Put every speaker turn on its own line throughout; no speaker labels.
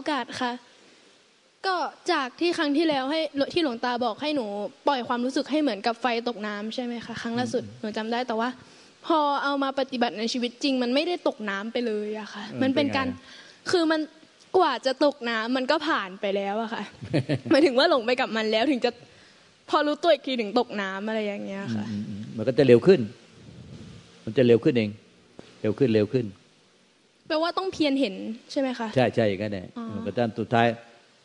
ขอโอกาสค่ะ ก็จากที่ครั้งที่แล้วให้ที่หลวงตาบอกให้หนู ปล่อยความรู้สึกให้เหมือนกับไฟตกน้ำใช่ไหมคะครั้งล่าสุดหนูจำได้แต่ว่า พอเอามาปฏิบัติในชีวิตจริง มันไม่ได้ตกน้ำไปเลยอะค่ะ มันเป็นการคือมันกว่าจะตกน้ำมันก็ผ่านไปแล้วอะค่ะหมายถึงว่าหลงไปกับมันแล้วถึงจะพอรู้ตัวอีกทีถึงตกน้ำอะไรอย่างเงี้ยค่ะ
มันก็จะเร็วขึ้น มันจะเร็วขึ้นเอง เร็วขึ้นเร็วขึ้น
แปลว่าต้องเพียรเห็นใช่ไหมคะ
ใช่ใช่อย่างนั้นแหละกระทั่งสุดท้าย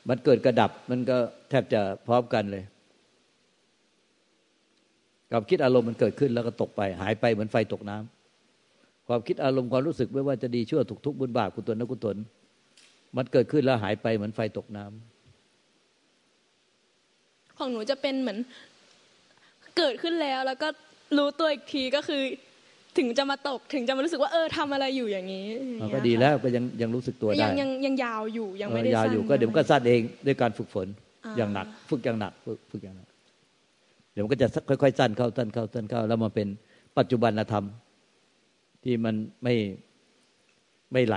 มันเกิดกระดับมันก็แทบจะพร้อมกันเลยความคิดอารมณ์มันเกิดขึ้นแล้วก็ตกไป หายไปเหมือนไฟตกน้ำความคิดอารมณ์ความรู้สึกไม่ว่าจะดีชั่วถูกทุกบุญบาปกุศลนกุศลมันเกิดขึ้นแล้วหายไปเหมือนไฟตกน้ำ
ของหนูจะเป็นเหมือน เกิดขึ้นแล้วแล้วก็รู้ตัวอีกทีก็คือ ถึงจะมาตกถึงจะมารู้สึกว่าเออทำอะไรอยู่อย่างนี้
ก็ดีแล้วก็ยังยังรู้สึกตัวได้
ยังยังยังยาวอยู่ยังไม่ได้สั้นยาวอยู่
ก็เดี๋ยวก็สั้นเองด้วยการฝึกฝนอย่างหนัก ฝึกอย่างหนักฝึกฝึกอย่างหนักเดี๋ยวมันก็จะค่อยๆสั้นเข้าสั้นเข้าสั้นเข้า แล้วมาเป็นปัจจุบันธรรม ที่มันไม่ไม่ไหล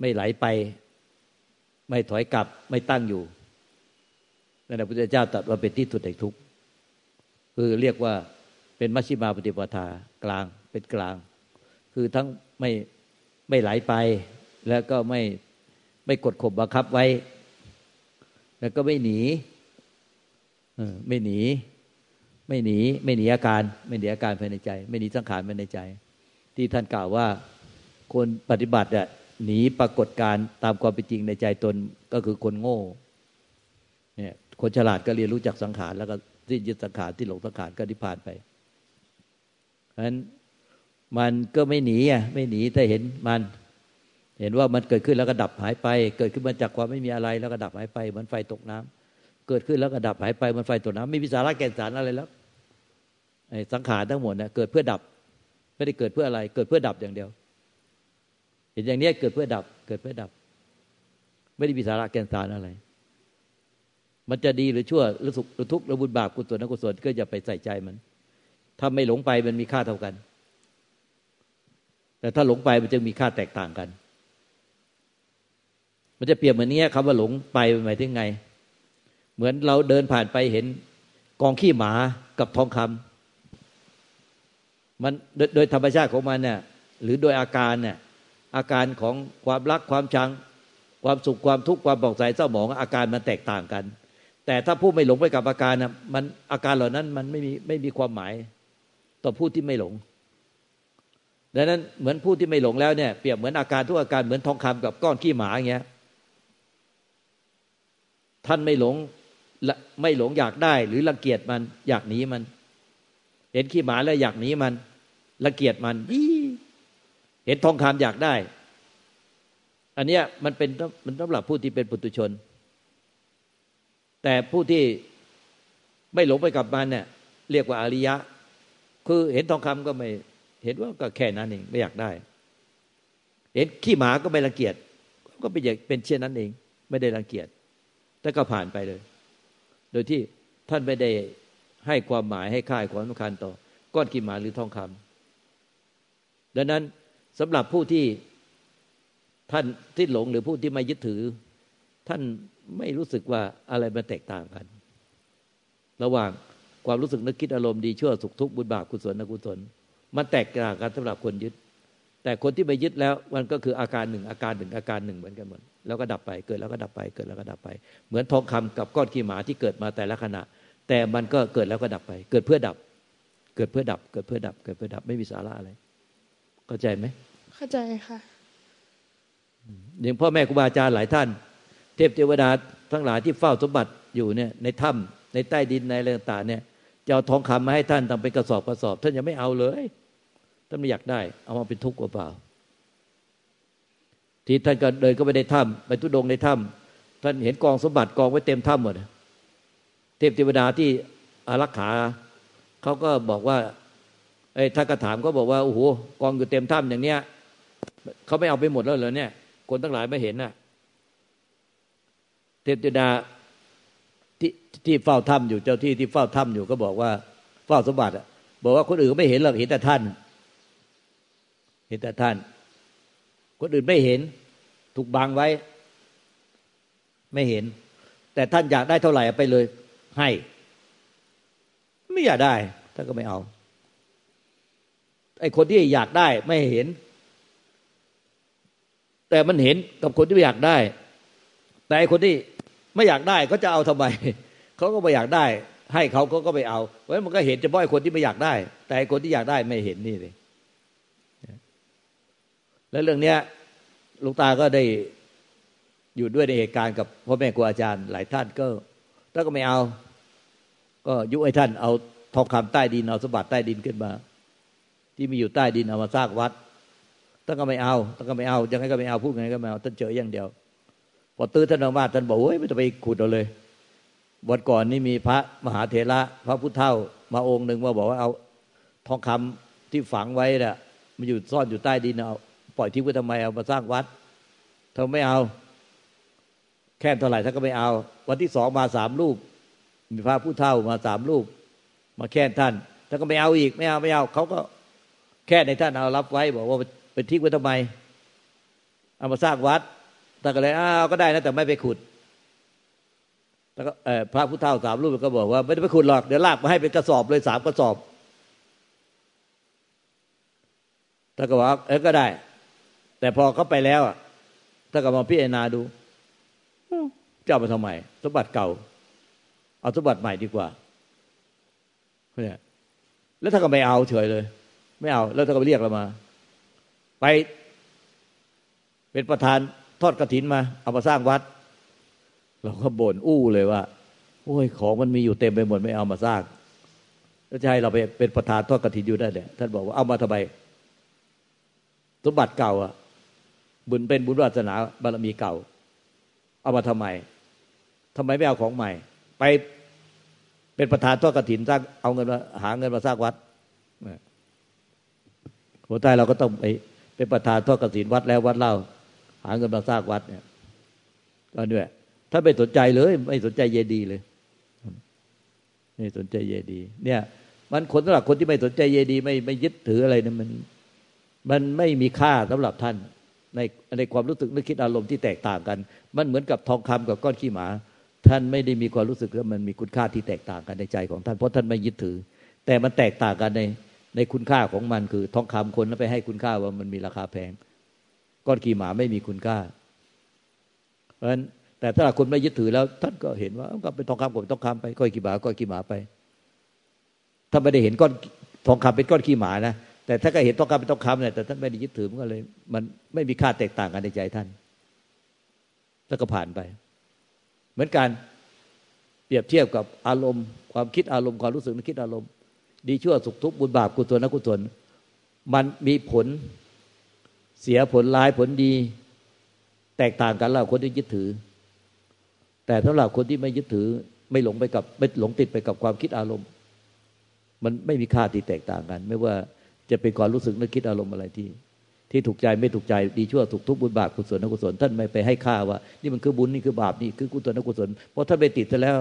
ไม่ไหลไป ไม่ถอยกลับไม่ตั้งอยู่นั่นแหละพระพุทธเจ้าตรัสว่าเป็นที่สุดแห่งทุกข์คือเรียกว่าเป็นมัชฌิมาปฏิปทากลาง เป็นกลาง คือทั้งไม่ไม่ไหลไป แล้วก็ไม่ไม่กดข่มบังคับไว้ แล้วก็ไม่หนีไม่หนี ไม่หนี ไม่หนีอาการ ไม่หนีอาการภายในใจ ไม่หนีสังขารภายในใจ ที่ท่านกล่าวว่าคนปฏิบัติอะหนีปรากฏการตามความเป็นจริงในใจตนก็คือคนโง่เนี่ยคนฉลาดก็เรียนรู้จากสังขารแล้วก็ที่ยึดสังขารที่หลงสังขารก็นิพพานไปเพราะฉะนั้น มันก็ไม่หนีอะไม่หนีแต่เห็นมัน เห็นว่ามันเกิดขึ้นแล้วก็ดับหายไป เกิดขึ้นมาจากความไม่มีอะไรแล้วก็ดับหายไปเหมือนไฟตกน้ำเกิดขึ้นแล้วก็ดับหายไปเหมือนไฟตกน้ำไม่มีสาระแก่นสารอะไรแล้วไอ้สังขารทั้งหมดเนี่ยเกิดเพื่อดับ ไม่ได้เกิดเพื่ออะไร เกิดเพื่อดับอย่างเดียว เห็นอย่างนี้เกิดเพื่อดับ เกิดเพื่อดับ ไม่ได้มีสาระแก่นสารอะไร มันจะดีหรือชั่วหรือสุขหรือทุกข์หรือบุญบาปกุศลอกุศลก็อย่าไปใส่ใจมันถ้าไม่หลงไปมันมีค่าเท่ากัน แต่ถ้าหลงไปมันจะมีค่าแตกต่างกัน มันจะเปรียบเหมือนนี้คำว่าหลงไปหมายถึงไง เหมือนเราเดินผ่านไปเห็นกองขี้หมากับทองคำมันโดยธรรมชาติของมันเนี่ยหรือโดยอาการเนี่ยอาการของความรักความชัง ความสุขความทุกข์ความบอกใสเศร้าหมองอาการมันแตกต่างกัน แต่ถ้าผู้ไม่หลงไปกับอาการนะมันอาการเหล่านั้นมันไม่มีไม่มีความหมาย ต่อผู้ที่ไม่หลง ดังนั้นเหมือนผู้ที่ไม่หลงแล้วเนี่ยเปรียบเหมือนอาการทุกอาการเหมือนทองคำกับก้อนขี้หมาอย่างเงี้ยท่านไม่หลงไม่หลงอยากได้ หรือรังเกียจมัน อยากหนีมัน เห็นขี้หมาแล้วอยากหนีมันรังเกียจมันอีเห็นทองคำอยากได้ อันเนี้ยมันเป็นมันสำหรับผู้ที่เป็นปุถุชน แต่ผู้ที่ไม่หลงไปกับมันเนี่ยเรียกว่าอริยะ คือเห็นทองคำก็ไม่ เห็นว่าก็แค่นั้นเองไม่อยากได้ เห็นขี้หมาก็ไม่รังเกียจก็เป็นอย่างเป็นเช่นนั้นเอง ไม่ได้รังเกียจแต่ก็ผ่านไปเลย โดยที่ท่านไม่ได้ให้ความหมายให้ค่ายความสำคัญต่อ ก้อนขี้หมาหรือทองคำดังนั้นสำหรับผู้ที่ท่านที่หลงหรือผู้ที่ไม่ยึดถือ ท่านไม่รู้สึกว่าอะไรมันแตกต่างกัน ระหว่างความรู้สึกนึกคิดอารมณ์ดีชั่วสุขทุกข์บุญบาปกุศลอกุศล มันแตกต่างกันสำหรับคนยึด แต่คนที่ไม่ยึดแล้วมันก็คืออาการหนึ่งอาการหนึ่งอาการหนึ่งเหมือนกันหมดแล้วก็ดับไปเกิดแล้วก็ดับไปเกิดแล้วก็ดับไป เหมือนทองคำกับก้อนขี้หมาที่เกิดมาแต่ละขณะ แต่มันก็เกิดแล้วก็ดับไป เกิดเพื่อดับ เกิดเพื่อดับ เกิดเพื่อดับ เกิดเพื่อดับไม่มีสาระอะไร เข้าใจไหม
เข้าใจค่ะ
อย่างพ่อแม่ครูบาอาจารย์หลายท่าน เทพเทวดาทั้งหลายที่เฝ้าสมบัติอยู่เนี่ยในถ้าในใต้ดินในอะไรต่างๆเนี่ยจะเอาทองคำมาให้ท่านทำเป็นกระสอบกระสอบ ท่านยังไม่เอาเลย ท่านไม่อยากได้ เอามาเป็นทุกข์เปล่าที่ท่านก็เดินก็ไปในถ้ำไปทุดงในถ้ำท่านเห็นกองสมบัติกองไว้เต็มถ้ำหมดเทพเทวดาที่อารักขาเขาก็บอกว่าไอ้ท่านก็ถามก็บอกว่าโอ้โหกองอยู่เต็มถ้ำอย่างเนี้ยเขาไม่เอาไปหมดแล้วเหรอเนี่ย คนทั้งหลายไม่เห็นน่ะ เทพเทวดาที่ที่เฝ้าถ้ำอยู่เจ้าที่ที่เฝ้าถ้ำอยู่ก็บอกว่าเฝ้าสมบัติบอกว่าคนอื่นไม่เห็นหรอกเห็นแต่ท่าน ห็นแต่ท่าน คนอื่นไม่เห็น ถูกบังไว้ ไม่เห็น แต่ท่านอยากได้เท่าไหร่ไปเลย ให้ ไม่อยากได้ท่านก็ไม่เอาไอ้คนที่อยากได้ไม่เห็น แต่มันเห็นกับคนที่ไม่อยากได้ แต่ไอ้คนที่ไม่อยากได้ก็จะเอาทำไมเขาก็ไม่อยากได้ ให้เขาก็ก็ไปเอาเพราะฉะนั้นมันก็เห็นเฉพาะไอ้คนที่ไม่อยากได้ แต่ไอ้คนที่อยากได้ไม่เห็นนี่เลย แล้วเรื่องเนี้ยลุงตาก็ได้อยู่ด้วยในเหตุการณ์กับพ่อแม่ครูอาจารย์หลายท่านก็ถ้าก็ไม่เอา ก็ยุให้ท่านเอาทองคำใต้ดินเอาสมบัติใต้ดินขึ้นมา ที่มีอยู่ใต้ดินเอามาสร้างวัดท่านก็ไม่เอาท่านก็ไม่เอายังไงก็ไม่เอาพูดไงก็ไม่เอาท่านเจออย่างเดียว พอตื้อท่านออกมาท่านบอกเฮ้ยไม่ต้องไปขุดเอาเลยวันก่อนนี่มีพระมหาเถระพระพุทธเท่ามาองค์หนึ่งมาบอกว่าเอาทองคำที่ฝังไว้น่ะมันอยู่ซ่อนอยู่ใต้ดินเอา ปล่อยทิ้งไว้ทำไมเอามาสร้างวัดทำไม่เอา แค่เท่าไหร่ท่านก็ไม่เอา วันที่สองมาสามรูป มีพระผู้เท่ามาสามรูป มาแค่ท่านท่านก็ไม่เอาอีกไม่เอาไม่เอาเขาก็แค่ในท่านเอารับไว้ บอกว่าไปทิ้งไว้ทำไม เอามาสร้างวัดท่านก็เลยอ้าวก็ได้นะแต่ไม่ไปขุดแล้วก็พระผู้เท่าสามรูปก็บอกว่าไม่ได้ไปขุดหรอกเดี๋ยวลากมาให้เป็นกระสอบเลยสามกระสอบท่านก็บอกเออก็ได้ แต่พอเขาไปแล้วถ้ากับมาพิจารณาดูจะเอามาทำไมสมบัติเก่า เอาสมบัติใหม่ดีกว่าเนี่ยแล้วถ้าก็ไม่เอาเฉยเลย ไม่เอา แล้วถ้าก็ไปเรียกเรามา ไป เป็นประธานทอดกระถินมา เอามาสร้างวัด เราก็บ่นอู้เลยว่าโอ้ยของมันมีอยู่เต็มไปหมดไม่เอามาสร้างแล้วจะให้เราไปเป็นประธานทอดกระถินอยู่ได้เนี่ยท่านบอกว่าเอามาทำไมสมบัติเก่าอะ บุญเป็นบุญวาสนาบารมีเก่า เอามาทำไมทำไมไม่เอาของใหม่ ไปเป็นประธานทอดกระถินสร้างเอาเงินมาหาเงินมาสร้างวัดหัวใต้เราก็ต้องไปเป็นประธานทอดกระถินวัดแล้ววัดเล่า หาเงินมาสร้างวัดเนี่ยก็เนี่ยถ้าไม่สนใจเลย ไม่สนใจเยดีเลยไม่สนใจเยดี เนี่ย มันคนสำหรับคนที่ไม่สนใจเยดี ไม่ไม่ยึดถืออะไรเนี่ยมัน มันไม่มีค่าสำหรับท่าน ในในความรู้สึกนึกคิดอารมณ์ที่แตกต่างกัน มันเหมือนกับทองคำกับก้อนขี้หมา ท่านไม่ได้มีความรู้สึกว่ามันมีคุณค่าที่แตกต่างกันในใจของท่านเพราะท่านไม่ยึดถือ แต่มันแตกต่างกันในในคุณค่าของมันคือทองคำคนแล้วไปให้คุณค่าว่ามันมีราคาแพง ก้อนขี้หมาไม่มีคุณค่า เพราะฉะนั้นแต่ถ้าคนไม่ยึดถือแล้ว ท่านก็เห็นว่าก็เป็นทองคำก็เป็นทองคำไปก้อนขี้หมาก้อนขี้หมาไป ถ้าไม่ได้เห็นก้อนทองคำเป็นก้อนขี้หมานะ แต่ถ้าก็เห็นต้องการเป็นต้องคำเนี่ยแต่ท่านไม่ได้ยึดถือมันก็เลย มันไม่มีค่าแตกต่างกันในใจท่านแล้วก็ผ่านไป เหมือนกันเปรียบเทียบกับอารมณ์ ความคิดอารมณ์ความรู้สึกนึกคิดอารมณ์ ดีชั่วสุขทุกข์บุญบาปกุศลนกุศลมันมีผลเสียผลร้ายผลดี แตกต่างกันแล้วคนที่ยึดถือ แต่สำหรับคนที่ไม่ยึดถือ ไม่หลงไปกับไม่หลงติดไปกับความคิดอารมณ์ มันไม่มีค่าที่แตกต่างกัน ไม่ว่า จะเป็นความรู้สึกนึกคิดอารมณ์อะไรที่ ที่ถูกใจไม่ถูกใจดีชั่วถูกทุกบุญบาปกุศลนกุศลท่านไม่ไปให้ค่าว่า นี่มันคือบุญนี่คือบาปนี่คือกุศลนกุศลเพราะถ้าไปติดซะแล้ว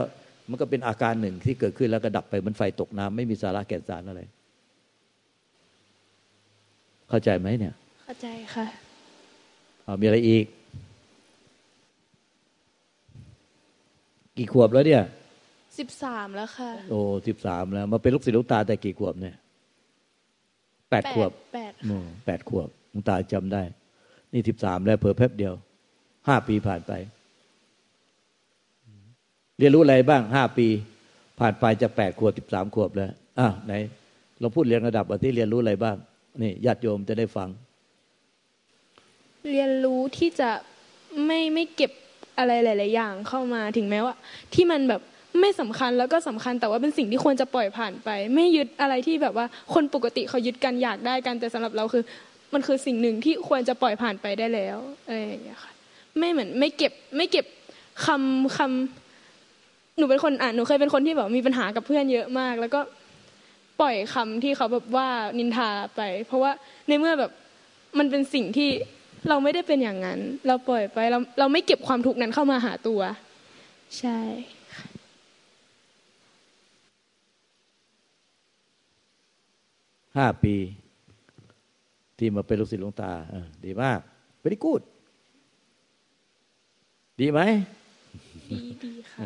มันก็เป็นอาการหนึ่งที่เกิดขึ้นแล้วก็ดับไปมันไฟตกน้ำไม่มีสาระแก่นสารอะไร เข้าใจไหมเนี่ย
เข้าใจค่ะ
เอามีอะไรอีก กี่ขวบแล้วเนี่ย
สิบสามแล้วค่ะ
โอ้สิบสามแล้ว มาเป็นลูกศิษย์ลูกตาแต่กี่ขวบเนี่ย แปดขวบ
แปด
แปดขวบลุงตาจำได้ นี่สิบสามแล้วเผอแป๊บเดียวห้าปีผ่านไป เรียนรู้อะไรบ้างห้าปี ผ่านไปจะแปดขวบสิบสามขวบแล้วอะไหน เราพูดเรียนระดับที่เรียนรู้อะไรบ้าง นี่ญาติโยมจะได้ฟัง
เรียนรู้ที่จะไม่ไม่เก็บอะไรหลาย ๆ อย่างเข้ามาถึงแม้ว่า ที่มันแบบ ไม่สำคัญแล้วก็สำคัญแต่ว่าเป็นสิ่งที่ควรจะปล่อยผ่านไป ไม่ยึดอะไรที่แบบว่าคนปกติเขายึดกันอยากได้กันแต่สำหรับเราคือ มันคือสิ่งหนึ่งที่ควรจะปล่อยผ่านไปได้แล้วอะไรอย่างเงี้ยค่ะไม่เหมือนไม่เก็บไม่เก็บคำคำหนูเป็นคนอ่านหนูเคยเป็นคนที่แบบมีปัญหากับเพื่อนเยอะมาก แล้วก็ปล่อยคำที่เขาแบบว่านินทาไป เพราะว่าในเมื่อแบบมันเป็นสิ่งที่เราไม่ได้เป็นอย่างนั้น เราปล่อยไปเราเราไม่เก็บความทุกข์นั้นเข้ามาหาตัว ใช่
ห้าปี ที่มาเป็นลูกศิษย์หลวงตาดีมาก very good ดีไหม
ดีดีค่ะ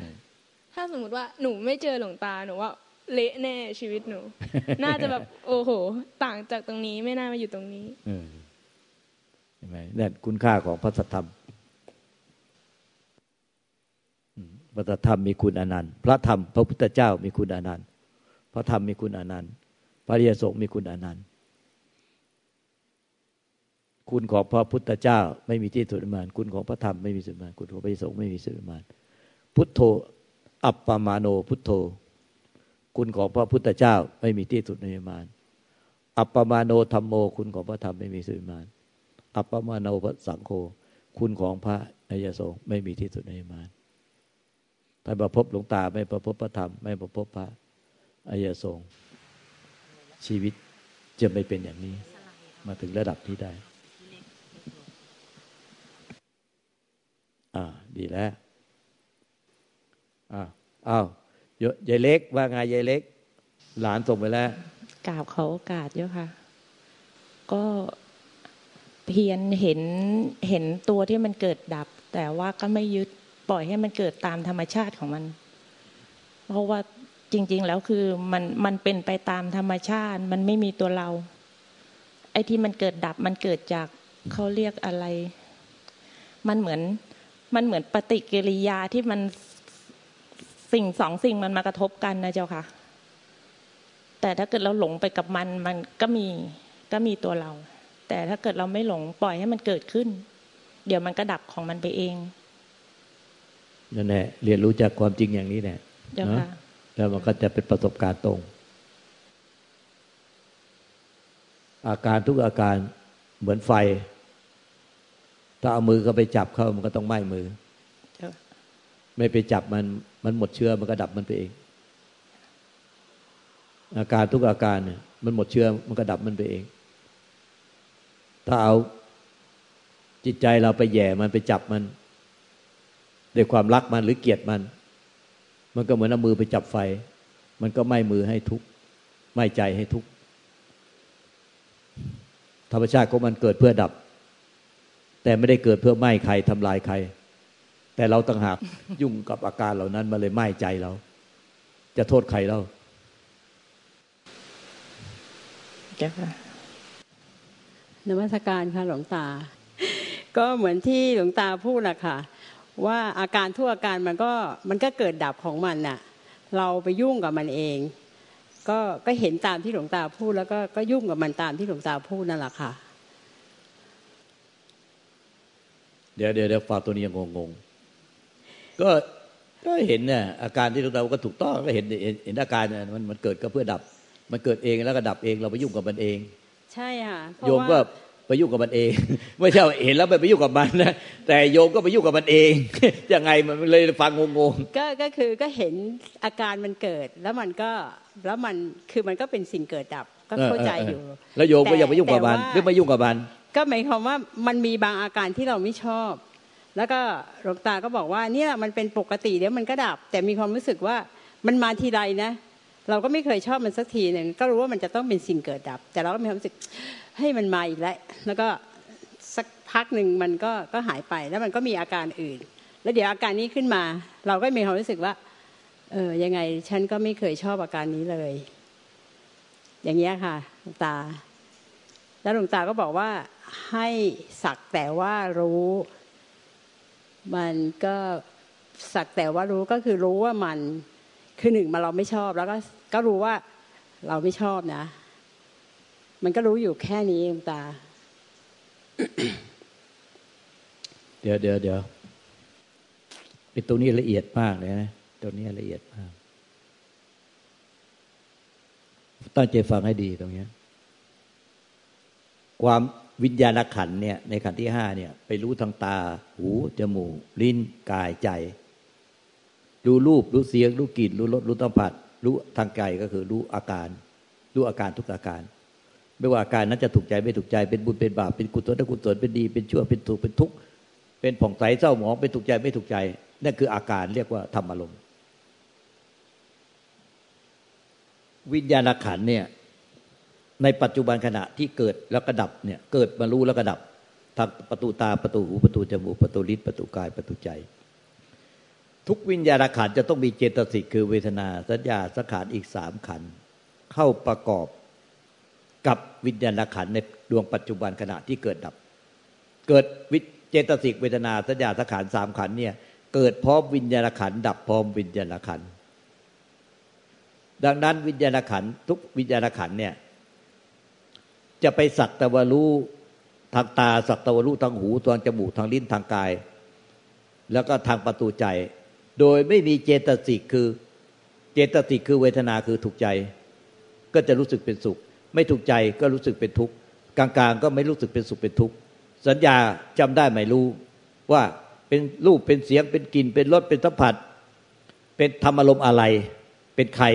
ถ้าสมมติว่าหนูไม่เจอหลวงตาหนูว่าเละแน่ชีวิตหนู น่าจะแบบโอ้โห ต่างจากตรงนี้ไม่น่ามาอยู่ตรงนี้
เห็นไหมนี่คุณค่าของพระธรรมพระธรรมมีคุณอนันต์ พระธรรมพระพุทธเจ้ามีคุณอนันต์ พระธรรมมีคุณอนันต์ พระริยสงฆ์มีคุณอนันต์ คุณของพระพุทธเจ้าไม่มีที่สุดมาณคุณของพระธรรมไม่มีสุดมาณคุณของพระสงฆ์ไม่มีสุดมาณพุทโธ อัปปมาโนพุทโธ คุณของพระพุทธเจ้าไม่มีที่สุดในมาณอัปปมาโนธรรมโม คุณของพระธรรมไม่มีสุดมาณอัปปมาโนพระสังโฆ คุณของพระอริยสงฆ์ไม่มีที่สุดในมาณถ้าประพบหลวงตาไม่ประพบพระธรรม ไม่ประพบพระอายสงฆ์ ชีวิตจะไม่เป็นอย่างนี้ มาถึงระดับที่ได้ อ่า ดีแล้วอ้าวอ้าวยายเล็ก ว่าไงยายเล็ก หลานส่งไปแล้ว
กราบเขาโอกาสเยอะค่ะ ก็เพียนเห็นเห็นตัวที่มันเกิดดับ แต่ว่าก็ไม่ยึดปล่อยให้มันเกิดตามธรรมชาติของมัน เพราะว่า จริง ๆ แล้วคือมันมันเป็นไปตามธรรมชาติ มันไม่มีตัวเรา ไอ้ที่มันเกิดดับมันเกิดจากเขาเรียกอะไร มันเหมือนมันเหมือนปฏิกิริยาที่มันสิ่งสองสิ่งมันมากระทบกันนะเจ้าค่ะ แต่ถ้าเกิดเราหลงไปกับมัน มันก็มีก็มีตัวเรา แต่ถ้าเกิดเราไม่หลงปล่อยให้มันเกิดขึ้น เดี๋ยวมันก็ดับของมันไปเอง
นั่นแหละเรียนรู้จากความจริงอย่างนี้แหละ แล้วมันก็จะเป็นประสบการณ์ตรง อาการทุกอาการเหมือนไฟ ถ้าเอามือก็ไปจับเข้ามันก็ต้องไหม้มือ ไม่ไปจับมันมันหมดเชื้อมันก็ดับมันไปเอง อาการทุกอาการเนี่ยมันหมดเชื้อมันก็ดับมันไปเอง ถ้าเอาจิตใจเราไปแย่มันไปจับมันด้วยความรักมันหรือเกลียดมัน มันก็เหมือนเอามือไปจับไฟ มันก็ไม่มือให้ทุกข์ไม่ใจให้ทุกข์ธรรมชาติของมันเกิดเพื่อดับ แต่ไม่ได้เกิดเพื่อไหม้ใครทำลายใคร แต่เราต่างหากยุ่งกับอาการเหล่านั้นมาเลยไหม้ใจเรา จะโทษใครเรา
จ้ะนมัสการค่ะหลวงตา ก็เหมือนที่หลวงตาพูดแหละค่ะ ว่าอาการทุกอาการมันก็มันก็เกิดดับของมันน่ะ เราไปยุ่งกับมันเอง ก็ก็เห็นตามที่หลวงตาพูด แล้วก็ก็ยุ่งกับมันตามที่หลวงตาพูดนั่นแหละค่ะ
เดี๋ยวเดี๋ยวเดี๋ยวฝากตัวนี้ยังงงๆก็ก็เห็นเนี่ยอาการที่เราก็ถูกต้องก็เห็นเห็นอาการมันมันเกิดก็เพื่อดับ มันเกิดเองแล้วก็ดับเองเราไปยุ่งกับมันเอง
ใช่ค่ะ
โยมก็ ไปยุ่งกับมันเอง ไม่ใช่เห็นแล้วไปยุ่งกับมันนะแต่โยมก็ไปยุ่งกับมันเองยังไงมันเลยฟังงง
ๆก็ก็คือก็เห็นอาการมันเกิดแล้วมันก็แล้วมันคือมันก็เป็นสิ่งเกิดดับก็เข้าใจอยู่
แล้วโยมก็ยังไปยุ่งกับมันหรือไม่ยุ่งกับมัน
ก็หมายความว่ามันมีบางอาการที่เราไม่ชอบ แล้วก็หลวงตาก็บอกว่าเนี่ยมันเป็นปกติเดี๋ยวมันก็ดับ แต่มีความรู้สึกว่ามันมาทีไรนะ เราก็ไม่เคยชอบมันสักทีหนึ่งก็รู้ว่ามันจะต้องเป็นสิ่งเกิดดับ แต่เราก็มีความรู้สึกให้มันมาอีกแล้วแล้วก็สักพักหนึ่งมันก็ก็หายไปแล้วมันก็มีอาการอื่น แล้วเดี๋ยวอาการนี้ขึ้นมา เราก็มีความรู้สึกว่าเออยังไงฉันก็ไม่เคยชอบอาการนี้เลย อย่างเงี้ยค่ะหลวงตา แล้วหลวงตาก็บอกว่าให้สักแต่ว่ารู้ มันก็สักแต่ว่ารู้ก็คือรู้ว่ามัน คือหนึ่งมาเราไม่ชอบ แล้วก็ก็รู้ว่าเราไม่ชอบนะ มันก็รู้อยู่แค่นี้เองตา
เดี๋ยวเดี๋ยวเดี๋ยวไอ้ตรงนี้ละเอียดมากเลยนะตรงนี้ละเอียดมากตั้งใจฟังให้ดีตรงนี้ความวิญญาณขันเนี่ย ในขันที่ห้าเนี่ย ไปรู้ทางตา หู จมูก ลิ้น กายใจ รู้รูป รู้เสียง รู้กลิ่น รู้รส รู้สัมผัส รู้ทางกายก็คือรู้อาการ รู้อาการทุกอาการ ไม่ว่าอาการนั้นจะถูกใจไม่ถูกใจ เป็นบุญ เป็นบาป เป็นกุศลกุศล เป็นดี เป็นชั่ว เป็นถูก เป็นทุกข์ เป็นผ่องใสเศร้าหมอง เป็นถูกใจไม่ถูกใจ นั่นคืออาการเรียกว่าธรรมอารมณ์ วิญญาณขันเนี่ย ในปัจจุบันขณะที่เกิดแล้วกระดับเนี่ย เกิดมารู้แล้วกระดับทางประตูตาประตูหูประตูจมูกประตูลิ้นประตูกายประตูใจ ทุกวิญญาณขันจะต้องมีเจตสิกคือเวทนาสัญญาสังขารอีกสามขันเข้าประกอบกับวิญญาณขันในดวงปัจจุบันขณะที่เกิดดับ เกิดวิเจตสิกเวทนาสัญญาสังขารสามขันเนี่ยเกิดพร้อมวิญญาณขันดับพร้อมวิญญาณขันดังนั้นวิญญาณขันทุกวิญญาณขันเนี่ยจะไปสักตะวรู้ทางตาสักตะวรู้ทางหูทางจมูกทางลิ้นทางกาย แล้วก็ทางประตูใจ โดยไม่มีเจตสิกคือเจตสิกคือเวทนาคือถูกใจ ก็จะรู้สึกเป็นสุข ไม่ถูกใจก็รู้สึกเป็นทุกข์กลางๆ ก็ไม่รู้สึกเป็นสุขเป็นทุกข์สัญญาจำได้ไหมรู้ว่าเป็นรูปเป็นเสียงเป็นกลิ่นเป็นรสเป็นสัมผัส เป็นธรรมอารมณ์อะไร เป็นใคร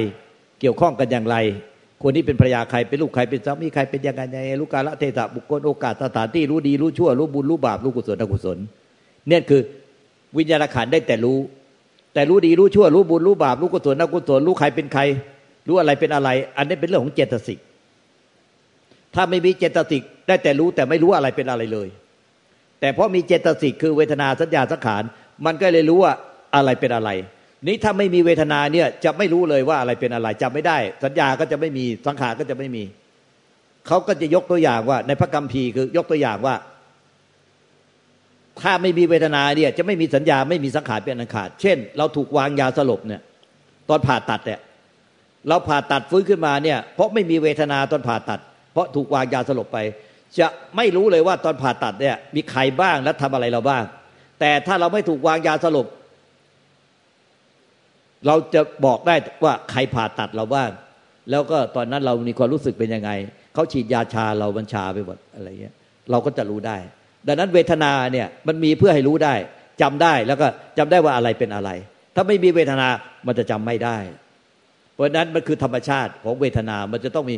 เกี่ยวข้องกันอย่างไรคนนี้เป็นภรรยาใครเป็นลูกใครเป็นสามีใครเป็นยังไงยังไงรู้กาละเทศะบุคคลโอกาสสถานที่รู้ดีรู้ชั่วรู้บุญรู้บาปรู้กุศลอกุศลเนี่ยคือวิญญาณขันได้แต่รู้ แต่รู้ดีรู้ชั่วรู้บุญรู้บาปรู้กุศลอกุศลรู้ใครเป็นใคร รู้อะไรเป็นอะไร อันนี้เป็นเรื่องของเจตสิกถ้าไม่มีเจตสิกได้แต่รู้แต่ไม่รู้อะไรเป็นอะไรเลย แต่เพราะมีเจตสิกคือเวทนาสัญญาสังขารมันก็เลยรู้ว่าอะไรเป็นอะไร นี้ถ้าไม่มีเวทนาเนี่ยจะไม่รู้เลยว่าอะไรเป็นอะไรจำไม่ได้ สัญญาก็จะไม่มีสังขารก็จะไม่มีเขาก็จะยกตัวอย่างว่าในพระกัมภีร์คือยกตัวอย่างว่า ถ้าไม่มีเวทนาเนี่ยจะไม่มีสัญญาไม่มีสังขารเป็นอันขาด เช่น เราถูกวางยาสลบเนี่ยตอนผ่าตัดเนี่ยเราผ่าตัดฟื้นขึ้นมาเนี่ยเพราะไม่มีเวทนาตอนผ่าตัด เพราะถูกวางยาสลบไป จะไม่รู้เลยว่าตอนผ่าตัดเนี่ยมีใครบ้างและทำอะไรเราบ้าง แต่ถ้าเราไม่ถูกวางยาสลบ เราจะบอกได้ว่าใครผ่าตัดเราบ้าง แล้วก็ตอนนั้นเรามีความรู้สึกเป็นยังไงเขาฉีดยาชาเราบัญชาไปหมดอะไรเงี้ยเราก็จะรู้ได้ ดังนั้นเวทนาเนี่ยมันมีเพื่อให้รู้ได้จำได้แล้วก็จำได้ว่าอะไรเป็นอะไร ถ้าไม่มีเวทนา มันจะจำไม่ได้ เพราะนั้นมันคือธรรมชาติของเวทนา มันจะต้องมี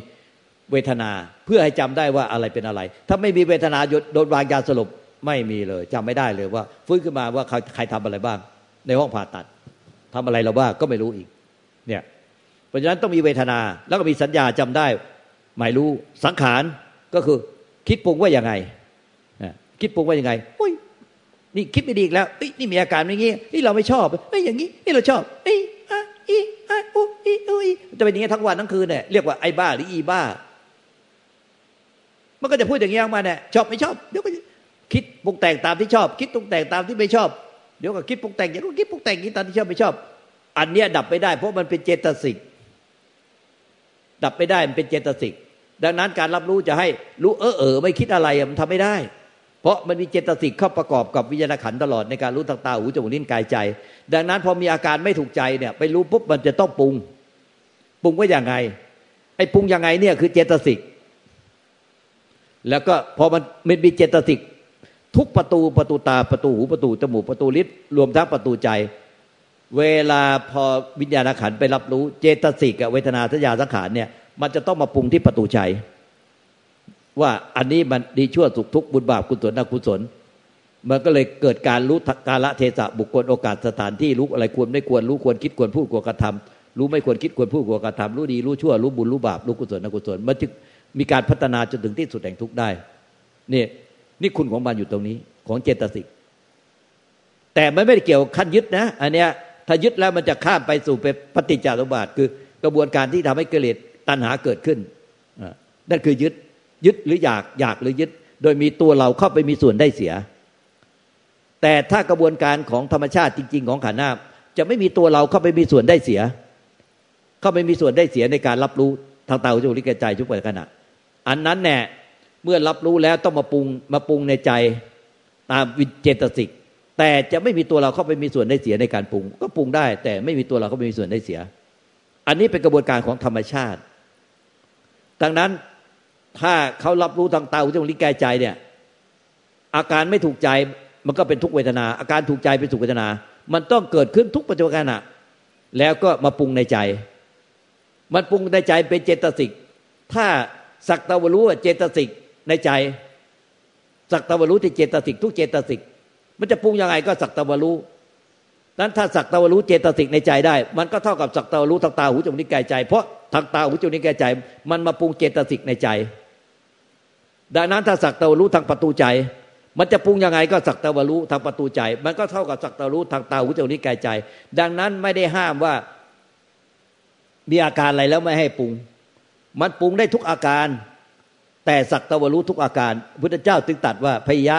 เวทนาเพื่อให้จำได้ว่าอะไรเป็นอะไร ถ้าไม่มีเวทนาโดนวางยาสลบไม่มีเลยจำไม่ได้เลยว่าฟื้นขึ้นมาว่าใครทำอะไรบ้าง ในห้องผ่าตัดทำอะไรเราบ้างก็ไม่รู้อีก เนี่ย เพราะฉะนั้นต้องมีเวทนาแล้วก็มีสัญญาจำได้ หมายรู้สังขารก็คือคิดปรุงว่าอย่างไง คิดปรุงว่าอย่างไงอุ้ยนี่คิดไม่ดีแล้วนี่มีอาการอย่างงี้นี่เราไม่ชอบเอ้ยอย่างนี้นี่เราชอบเอ้ยอะอีอะอุ้ยอุ้ยจะเป็นอย่างนี้ทั้งวันทั้งคืนเนี่ยเรียกว่าไอ้บ้าหรืออีบ้า มันก็จะพูดอย่างนี้ออกมาเนี่ยชอบไม่ชอบเดี๋ยวก็คิดปรุงแต่งตามที่ชอบ คิดปรุงแต่งตามที่ไม่ชอบ เดี๋ยวก็คิดปรุงแต่งอย่างนู้นคิดปรุงแต่งนี้ตามที่ชอบไม่ชอบ อันเนี้ยดับไม่ได้ เพราะมันเป็นเจตสิกดับไม่ได้มันเป็นเจตสิกดังนั้นการรับรู้จะให้รู้เออเออไม่คิดอะไรมันทำไม่ได้ เพราะมันมีเจตสิกเข้าประกอบกับวิญญาณขันตลอดในการรู้ทางตาหูจมูกลิ้นกายใจ ดังนั้นพอมีอาการไม่ถูกใจเนี่ยไปรู้ปุ๊บมันจะต้องปรุง ปรุงว่าอย่างไง ไอ้ปรุงยังไงเนี่ยคือเจตสิก แล้วก็พอมันมันมีเจตสิกทุกประตูประตูตาประตูหูประตูจมูกประตูลิ้นรวมทั้งประตูใจ เวลาพอวิญญาณขันไปรับรู้เจตสิกเวทนาสัญญาสังขารเนี่ยมันจะต้องมาปรุงที่ประตูใจ ว่าอันนี้มันดีชั่วสุขทุกข์บุญบาปกุศลอกุศล มันก็เลยเกิดการรู้กาละเทศะบุคคลโอกาสสถานที่รู้อะไรควรไม่ควรรู้ควรคิดควรพูดควรกระทำรู้ไม่ควรคิดควรพูดควรกระทำรู้ดีรู้ชั่วรู้บุญรู้บาปรู้กุศลอกุศลมันจึงมีการพัฒนาจนถึงที่สุดแห่งทุกข์ได้นี่นี่คุณของมันอยู่ตรงนี้ของเจตสิกแต่มันไม่ได้เกี่ยวขั้นยึดนะ อันเนี้ยถ้ายึดแล้วมันจะข้ามไปสู่เป็นปฏิจจารุบาทคือกระบวนการที่ทำให้กิเลสตัณหาเกิดขึ้นนั่นคือยึด ยึดหรืออยากอยากหรือยึด โดยมีตัวเราเข้าไปมีส่วนได้เสีย แต่ถ้ากระบวนการของธรรมชาติจริง ๆ ของขันธ์นาจะไม่มีตัวเราเข้าไปมีส่วนได้เสีย เข้าไปมีส่วนได้เสียในการรับรู้ทางตาหูจมูกลิ้นกายใจทุกประการอันนั้นแน่เมื่อรับรู้แล้วต้องมาปรุงมาปรุงในใจตามวิเจตสิกแต่จะไม่มีตัวเราเข้าไปมีส่วนได้เสียในการปรุง ก็ปรุงได้ แต่ไม่มีตัวเราเข้าไปมีส่วนได้เสีย อันนี้เป็นกระบวนการของธรรมชาติ ดังนั้น ถ้าเขารับรู้ทางตาหูจมูกลิ้นกายใจเนี่ย อาการไม่ถูกใจมันก็เป็นทุกเวทนา อาการถูกใจเป็นสุขเวทนา มันต้องเกิดขึ้นทุกปัจจุบันอะแล้วก็มาปรุงในใจ มันปรุงในใจเป็นเจตสิก ถ้าสักตะวรู้เจตสิกในใจ สักตะวรู้ที่เจตสิก ทุกเจตสิก มันจะปรุงยังไงก็สักตะวรู้นั้นถ้าสักตะวรู้เจตสิกในใจได้ มันก็เท่ากับสักตะวรู้ทางตาหูจมูกนิ้วกายใจ เพราะทางตาหูจมูกนิ้วกายใจ มันมาปรุงเจตสิกในใจ ดังนั้นถ้าสักตะวรู้ทางประตูใจ มันจะปรุงยังไงก็สักตะวรู้ทางประตูใจ มันก็เท่ากับสักตะรู้ทางตาหูจมูกนิ้วกายใจ ดังนั้นไม่ได้ห้ามว่า มีอาการอะไรแล้วไม่ให้ปรุง มันปรุงได้ทุกอาการ แต่สักตะวรู้ทุกอาการ พุทธเจ้าจึงตัดว่าพยะ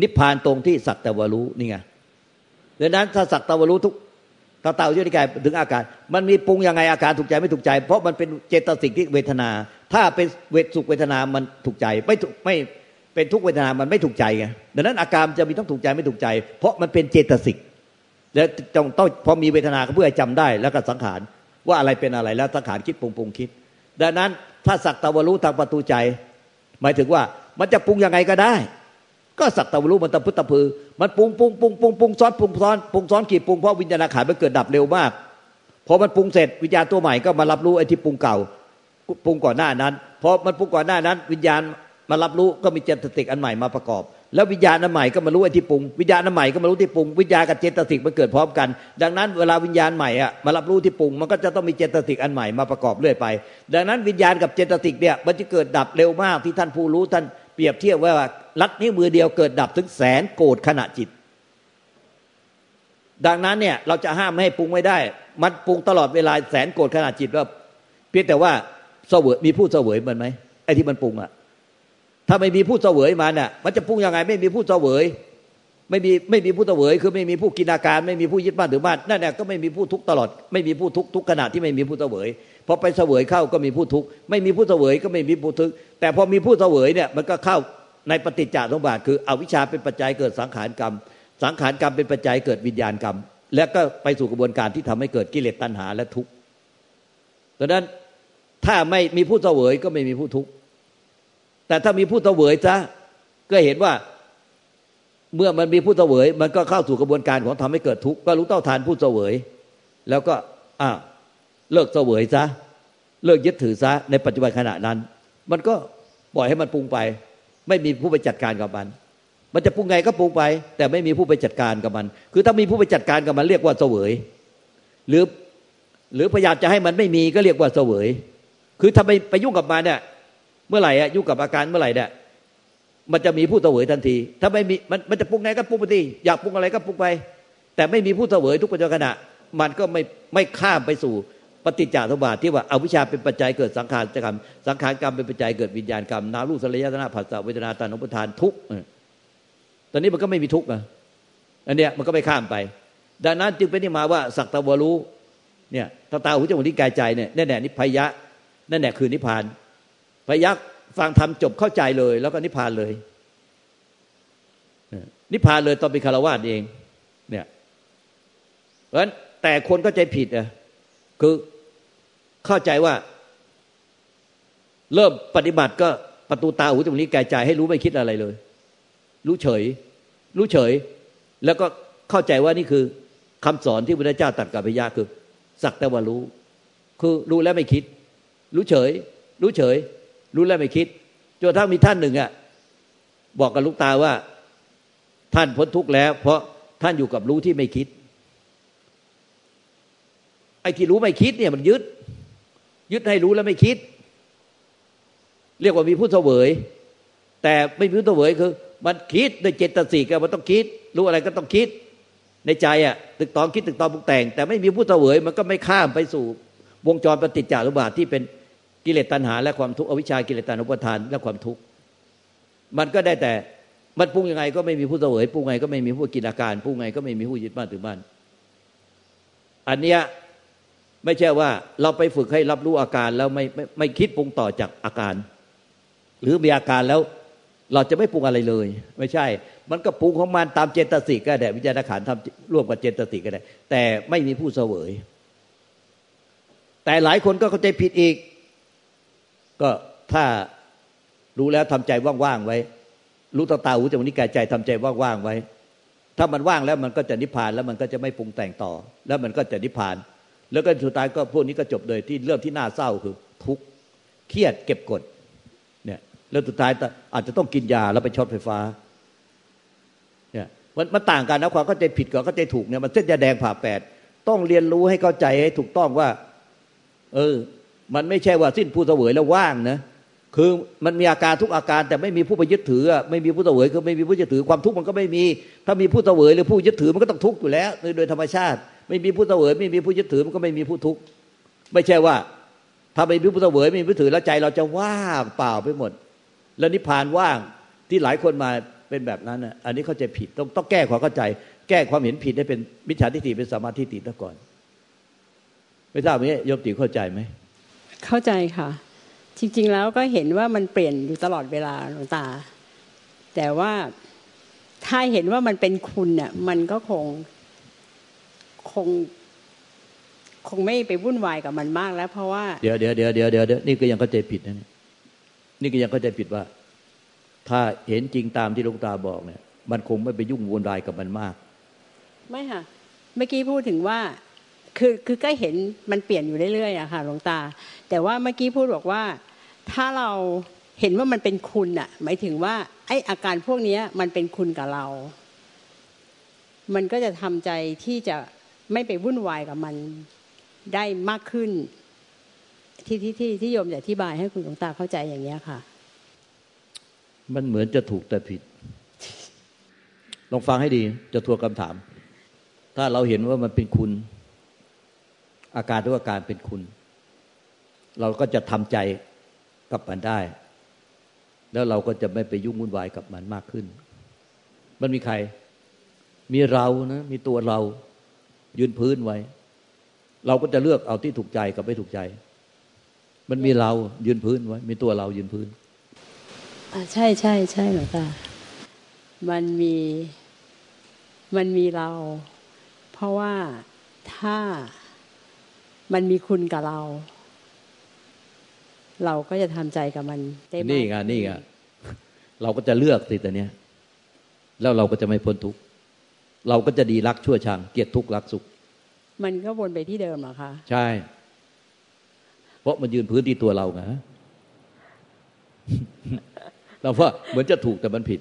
นิพพานตรงที่สักตะวรู้นี่ไงดังนั้นถ้าสักตะวรู้ทุกตาเตาเยอะนิกายถึงอาการ มันมีปรุงยังไงอาการถูกใจไม่ถูกใจ เพราะมันเป็นเจตสิกที่เวทนา ถ้าเป็นเวทสุขเวทนามันถูกใจไม่ถูกไม่เป็นทุกเวทนามันไม่ถูกใจไงดังนั้นอาการจะมีต้องถูกใจไม่ถูกใจ เพราะมันเป็นเจตสิกแล้วต้องต้องพอมีเวทนาก็เพื่อจำได้ แล้วก็สังขารว่าอะไรเป็นอะไรแล้วสังขารคิดปรุงปรุงคิด ดังนั้นถ้าสักตะวรู้ทางประตูใจ หมายถึงว่ามันจะปรุงยังไงก็ได้ ก็สักตะวรู้มันตะพุตตะพือ มันปรุงปรุงปรุงปรุงปรุงซ้อนปรุงซ้อนปรุงซ้อนขีดปรุงเพราะวิญญาณขันมันเกิดดับเร็วมากพอมันปรุงเสร็จวิญญาณตัวใหม่ก็มารับรู้ไอ้ที่ปรุงเก่า ปรุงก่อนหน้านั้นพอมันปรุงก่อนหน้านั้น วิญญาณมารับรู้ก็มีเจตสิกอันใหม่มาประกอบ แล้ววิญญาณอันใหม่ก็มารู้ไอ้ที่ปรุงวิญญาณอันใหม่ก็มารู้ที่ปรุงวิญญาณกับเจตสิกมันเกิดพร้อมกัน ดังนั้นเวลาวิญญาณใหม่อะมารับรู้ที่ปรุงมันก็จะต้องมีเจตสิกอันใหม่มาประกอบเรื่อยไป ดังนั้นวิญญาณกับเจตสิกเนี่ยมันจะเกิดดับเร็วมากที่ท่านผู้รู้ท่านเปรียบเทียบว่าลัดนิ้วมือเดียวเกิดดับถึงแสนโกฏิขณะจิต ดังนั้นเนี่ยเราจะห้ามไม่ให้ปรุงไม่ได้ มันปรุงตลอดเวลาแสนโกรธขณะจิตว่าเพียงแต่ว่า เสวยมีผู้เสวยมันไหมไอ้ที่มันปรุงอะถ้าไม่มีผู้เสวยมาเนี่ยมันจะปรุงยังไง ไม่มีผู้เสวยไม่มีไม่มีผู้เสวยคือไม่มีผู้กินอาการ ไม่มีผู้ยึดบ้านถือบ้านนั่นแหละก็ไม่มีผู้ทุกตลอด ไม่มีผู้ทุกทุกขณะที่ไม่มีผู้เสวยพอไปเสวยเข้าก็มีผู้ทุกไม่มีผู้เสวยก็ไม่มีผู้ทุกแต่พอมีผู้เสวยเนี่ยมันก็เข้าในปฏิจจสมบัติคืออวิชชาเป็นปัจจัยเกิดสังขารกรรม สังขารกรรมเป็นปัจจัยเกิดวิญญาณกรรม และก็ไปสู่กระบวนการที่ทำให้เกิดกิเลสตัณหาและทุกข์ดังนั้น ถ้าไม่มีผู้เสวยก็ไม่มีผู้ทุกข์แต่ถ้ามีผู้เสวยซะก็เห็นว่าเมื่อมันมีผู้เสวย มันก็เข้าสู่กระบวนการของทำให้เกิดทุกข์ก็รู้เต้าทานผู้เสวย แล้วก็อ่าเลิกเสวยซะเลิกยึดถือซะในปัจจุบันขณะนั้น มันก็ปล่อยให้มันปรุงไป ไม่มีผู้ไปจัดการกับมัน มันจะปรุงไงก็ปรุงไป แต่ไม่มีผู้ไปจัดการกับมัน คือถ้ามีผู้ไปจัดการกับมันเรียกว่าเสวย หรือหรือพยายามจะให้มันไม่มีก็เรียกว่าเสวย คือถ้าไปไปยุ่งกับมันเนี่ยเมื่อไหร่อะยุ่งกับอาการเมื่อไหร่เนี่ยมันจะมีผู้เสวยทันที ถ้าไม่มีมันมันจะปรุงไงก็ปรุงไปทีอยากปรุงอะไรก็ปรุงไป แต่ไม่มีผู้เสวยทุกปัจจุบันะมันก็ไม่ไม่ข้ามไปสู่ปฏิจจสมบัติที่ว่าอาวิชชาเป็นปัจจัยเกิดสังขารกรรม สังขารกรรมเป็นปัจจัยเกิดวิญญาณกรรมนารูสลายตนาผัสสะเวทนาตานุปทานทุกตอนนี้มันก็ไม่มีทุกข์อะอันเนี้ยมันก็ไม่ข้ามไป ดังนั้นจึงเป็นที่มาว่าสักตะวรู้เนี่ยตาตาหูจมูกนิ้วกายใจเนี่ยนั่นแหละนิพพยะ นั่นแหละคือนิพพานพยักฟังธรรมจบเข้าใจเลย แล้วก็นิพพานเลย นิพพานเลยตอนเป็นคารวะเอง เนี่ยเพราะฉะนั้นแต่คนก็ใจผิดอะคือเข้าใจว่า เริ่มปฏิบัติก็ประตูตาหูจมูกนิ้วกายใจให้รู้ไม่คิดอะไรเลย รู้เฉย รู้เฉย แล้วก็เข้าใจว่านี่คือคำสอนที่พระเจ้าตรัสกับพญาคือ สักแต่ว่ารู้ คือรู้แล้วไม่คิด รู้เฉย รู้เฉย รู้แล้วไม่คิดจนทั้งมีท่านหนึ่งอะบอกกับลูกตาว่า ท่านพ้นทุกข์แล้ว เพราะท่านอยู่กับรู้ที่ไม่คิด ไอ้ที่รู้ไม่คิดเนี่ยมันยึด ยึดให้รู้แล้วไม่คิด เรียกว่ามีผู้เสวย แต่ไม่มีผู้เสวยคือ มันคิดโดยเจตสิกมันต้องคิด รู้อะไรก็ต้องคิด ในใจอะตึกตองคิดตึกตองปรุงแต่ง แต่ไม่มีผู้เสวย มันก็ไม่ข้ามไปสู่วงจรปฏิจจารุบาทที่เป็น กิเลสตัณหาและความทุกข์อวิชชากิเลสตัณหาอุปทานและความทุกข์มันก็ได้แต่มันปรุงยังไงก็ไม่มีผู้เสวยปรุงไงก็ไม่มีผู้กินอาการปรุงไงก็ไม่มีผู้ยึดบ้านถือบ้านอันเนี้ยไม่ใช่ว่าเราไปฝึกให้รับรู้อาการแล้วไม่ไม่ไม่คิดปรุงต่อจากอาการ หรือมีอาการแล้วเราจะไม่ปรุงอะไรเลย ไม่ใช่ มันก็ปรุงของมันตามเจตสิกก็ได้วิจารณขันทำร่วมกับเจตสิกก็ได้ แต่ไม่มีผู้เสวย แต่หลายคนก็เข้าใจผิดอีก ก็ถ้ารู้แล้วทำใจว่างๆไว้ รู้ตาตาหูจมูกนิ้วกายใจทำใจว่างๆไว้ ถ้ามันว่างแล้วมันก็จะนิพพานแล้วมันก็จะไม่ปรุงแต่งต่อ แล้วมันก็จะนิพพาน แล้วก็สุดท้ายก็พวกนี้ก็จบเลยที่เรื่องที่น่าเศร้าคือทุกข์เครียดเก็บกดเนี่ยแล้วสุดท้ายอาจจะต้องกินยาแล้วไปช็อตไฟฟ้าเนี่ยมันมันต่างกันนะความเข้าใจผิดกับเข้าใจถูกเนี่ยมันเส้นยาแดงผ่าแปดต้องเรียนรู้ให้เข้าใจให้ถูกต้องว่า เออ มันไม่ใช่ว่าสิ้นผู้เสวยแล้วว่างนะคือมันมีอาการทุกอาการแต่ไม่มีผู้ไปยึดถือไม่มีผู้เสวยคือไม่มีผู้ยึดถือความทุกข์มันก็ไม่มี ถ้ามีผู้เสวยหรือผู้ยึดถือมันก็ต้องทุกข์อยู่แล้วโดยธรรมชาติ ไม่มีผู้เสวยไม่มีผู้ยึดถือมันก็ไม่มีผู้ทุกข์ไม่ใช่ว่า ถ้าไม่มีผู้เสวยไม่มีผู้ถือแล้วใจเราจะว่างเปล่าไปหมด แล้วนิพพานว่างที่หลายคนมาเป็นแบบนั้นอะอันนี้เข้าใจผิดต้องต้องแก้ความเข้าใจ แก้ความเห็นผิดให้เป็นมิจฉาทิฏฐิเป็นสมาธิฏฐิซะก่อน ไม่ทราบไหมโยมติเข้าใจไหม
เข้าใจค่ะ จริง ๆ แล้วก็เห็นว่ามันเปลี่ยนอยู่ตลอดเวลาหลวงตา แต่ว่าถ้าเห็นว่ามันเป็นคุณเนี่ยมันก็คงคง คงไม่ไปวุ่นวายกับมันมากแล้ว เพราะว่า
เดี๋ยวเดี๋ยวเดี๋ยวเดี๋ยวเดี๋ยวเดี๋ยวนี่ก็ยังเข้าใจผิดนะเนี่ยนี่ก็ยังเข้าใจผิดว่า ถ้าเห็นจริงตามที่หลวงตาบอกเนี่ย มันคงไม่ไปยุ่งวุ่นวายกับมันมาก
ไม่ค่ะเมื่อกี้พูดถึงว่า คือคือก็เห็นมันเปลี่ยนอยู่เรื่อยๆอะค่ะหลวงตา แต่ว่าเมื่อกี้พูดบอกว่า ถ้าเราเห็นว่ามันเป็นคุณอะหมายถึงว่าไออาการพวกนี้มันเป็นคุณกับเรา มันก็จะทำใจที่จะไม่ไปวุ่นวายกับมันได้มากขึ้น ที่ที่ที่ที่โยมจะอธิบายให้คุณหลวงตาเข้าใจอย่างนี้ค่ะ
มันเหมือนจะถูกแต่ผิด ลองฟังให้ดีจะทวนคำถาม ถ้าเราเห็นว่ามันเป็นคุณ อาการทุกอาการเป็นคุณ เราก็จะทำใจกับมันได้ แล้วเราก็จะไม่ไปยุ่งวุ่นวายกับมันมากขึ้น มันมีใคร มีเรานะ มีตัวเรา ยืนพื้นไว้ เราก็จะเลือกเอาที่ถูกใจกับไม่ถูกใจ มันมีเรายืนพื้นไว้ มีตัวเรายืนพื้น
อ่าใช่ใช่ใช่หลวงตามันมีมันมีเรา เพราะว่าถ้า มันมีคุณกับเรา เราก็จะทำใจกับมันได้มาก
นี่ไงนี่ไงเราก็จะเลือกสิแต่เนี้ย แล้วเราก็จะไม่พ้นทุกข์เราก็จะดีรักชั่วชังเกลียดทุกข์รักสุข
มันก็วนไปที่เดิมเหรอคะ
ใช่ เพราะมันยืนพื้นที่ตัวเราไงเราว่าเหมือนจะถูกแต่มันผิด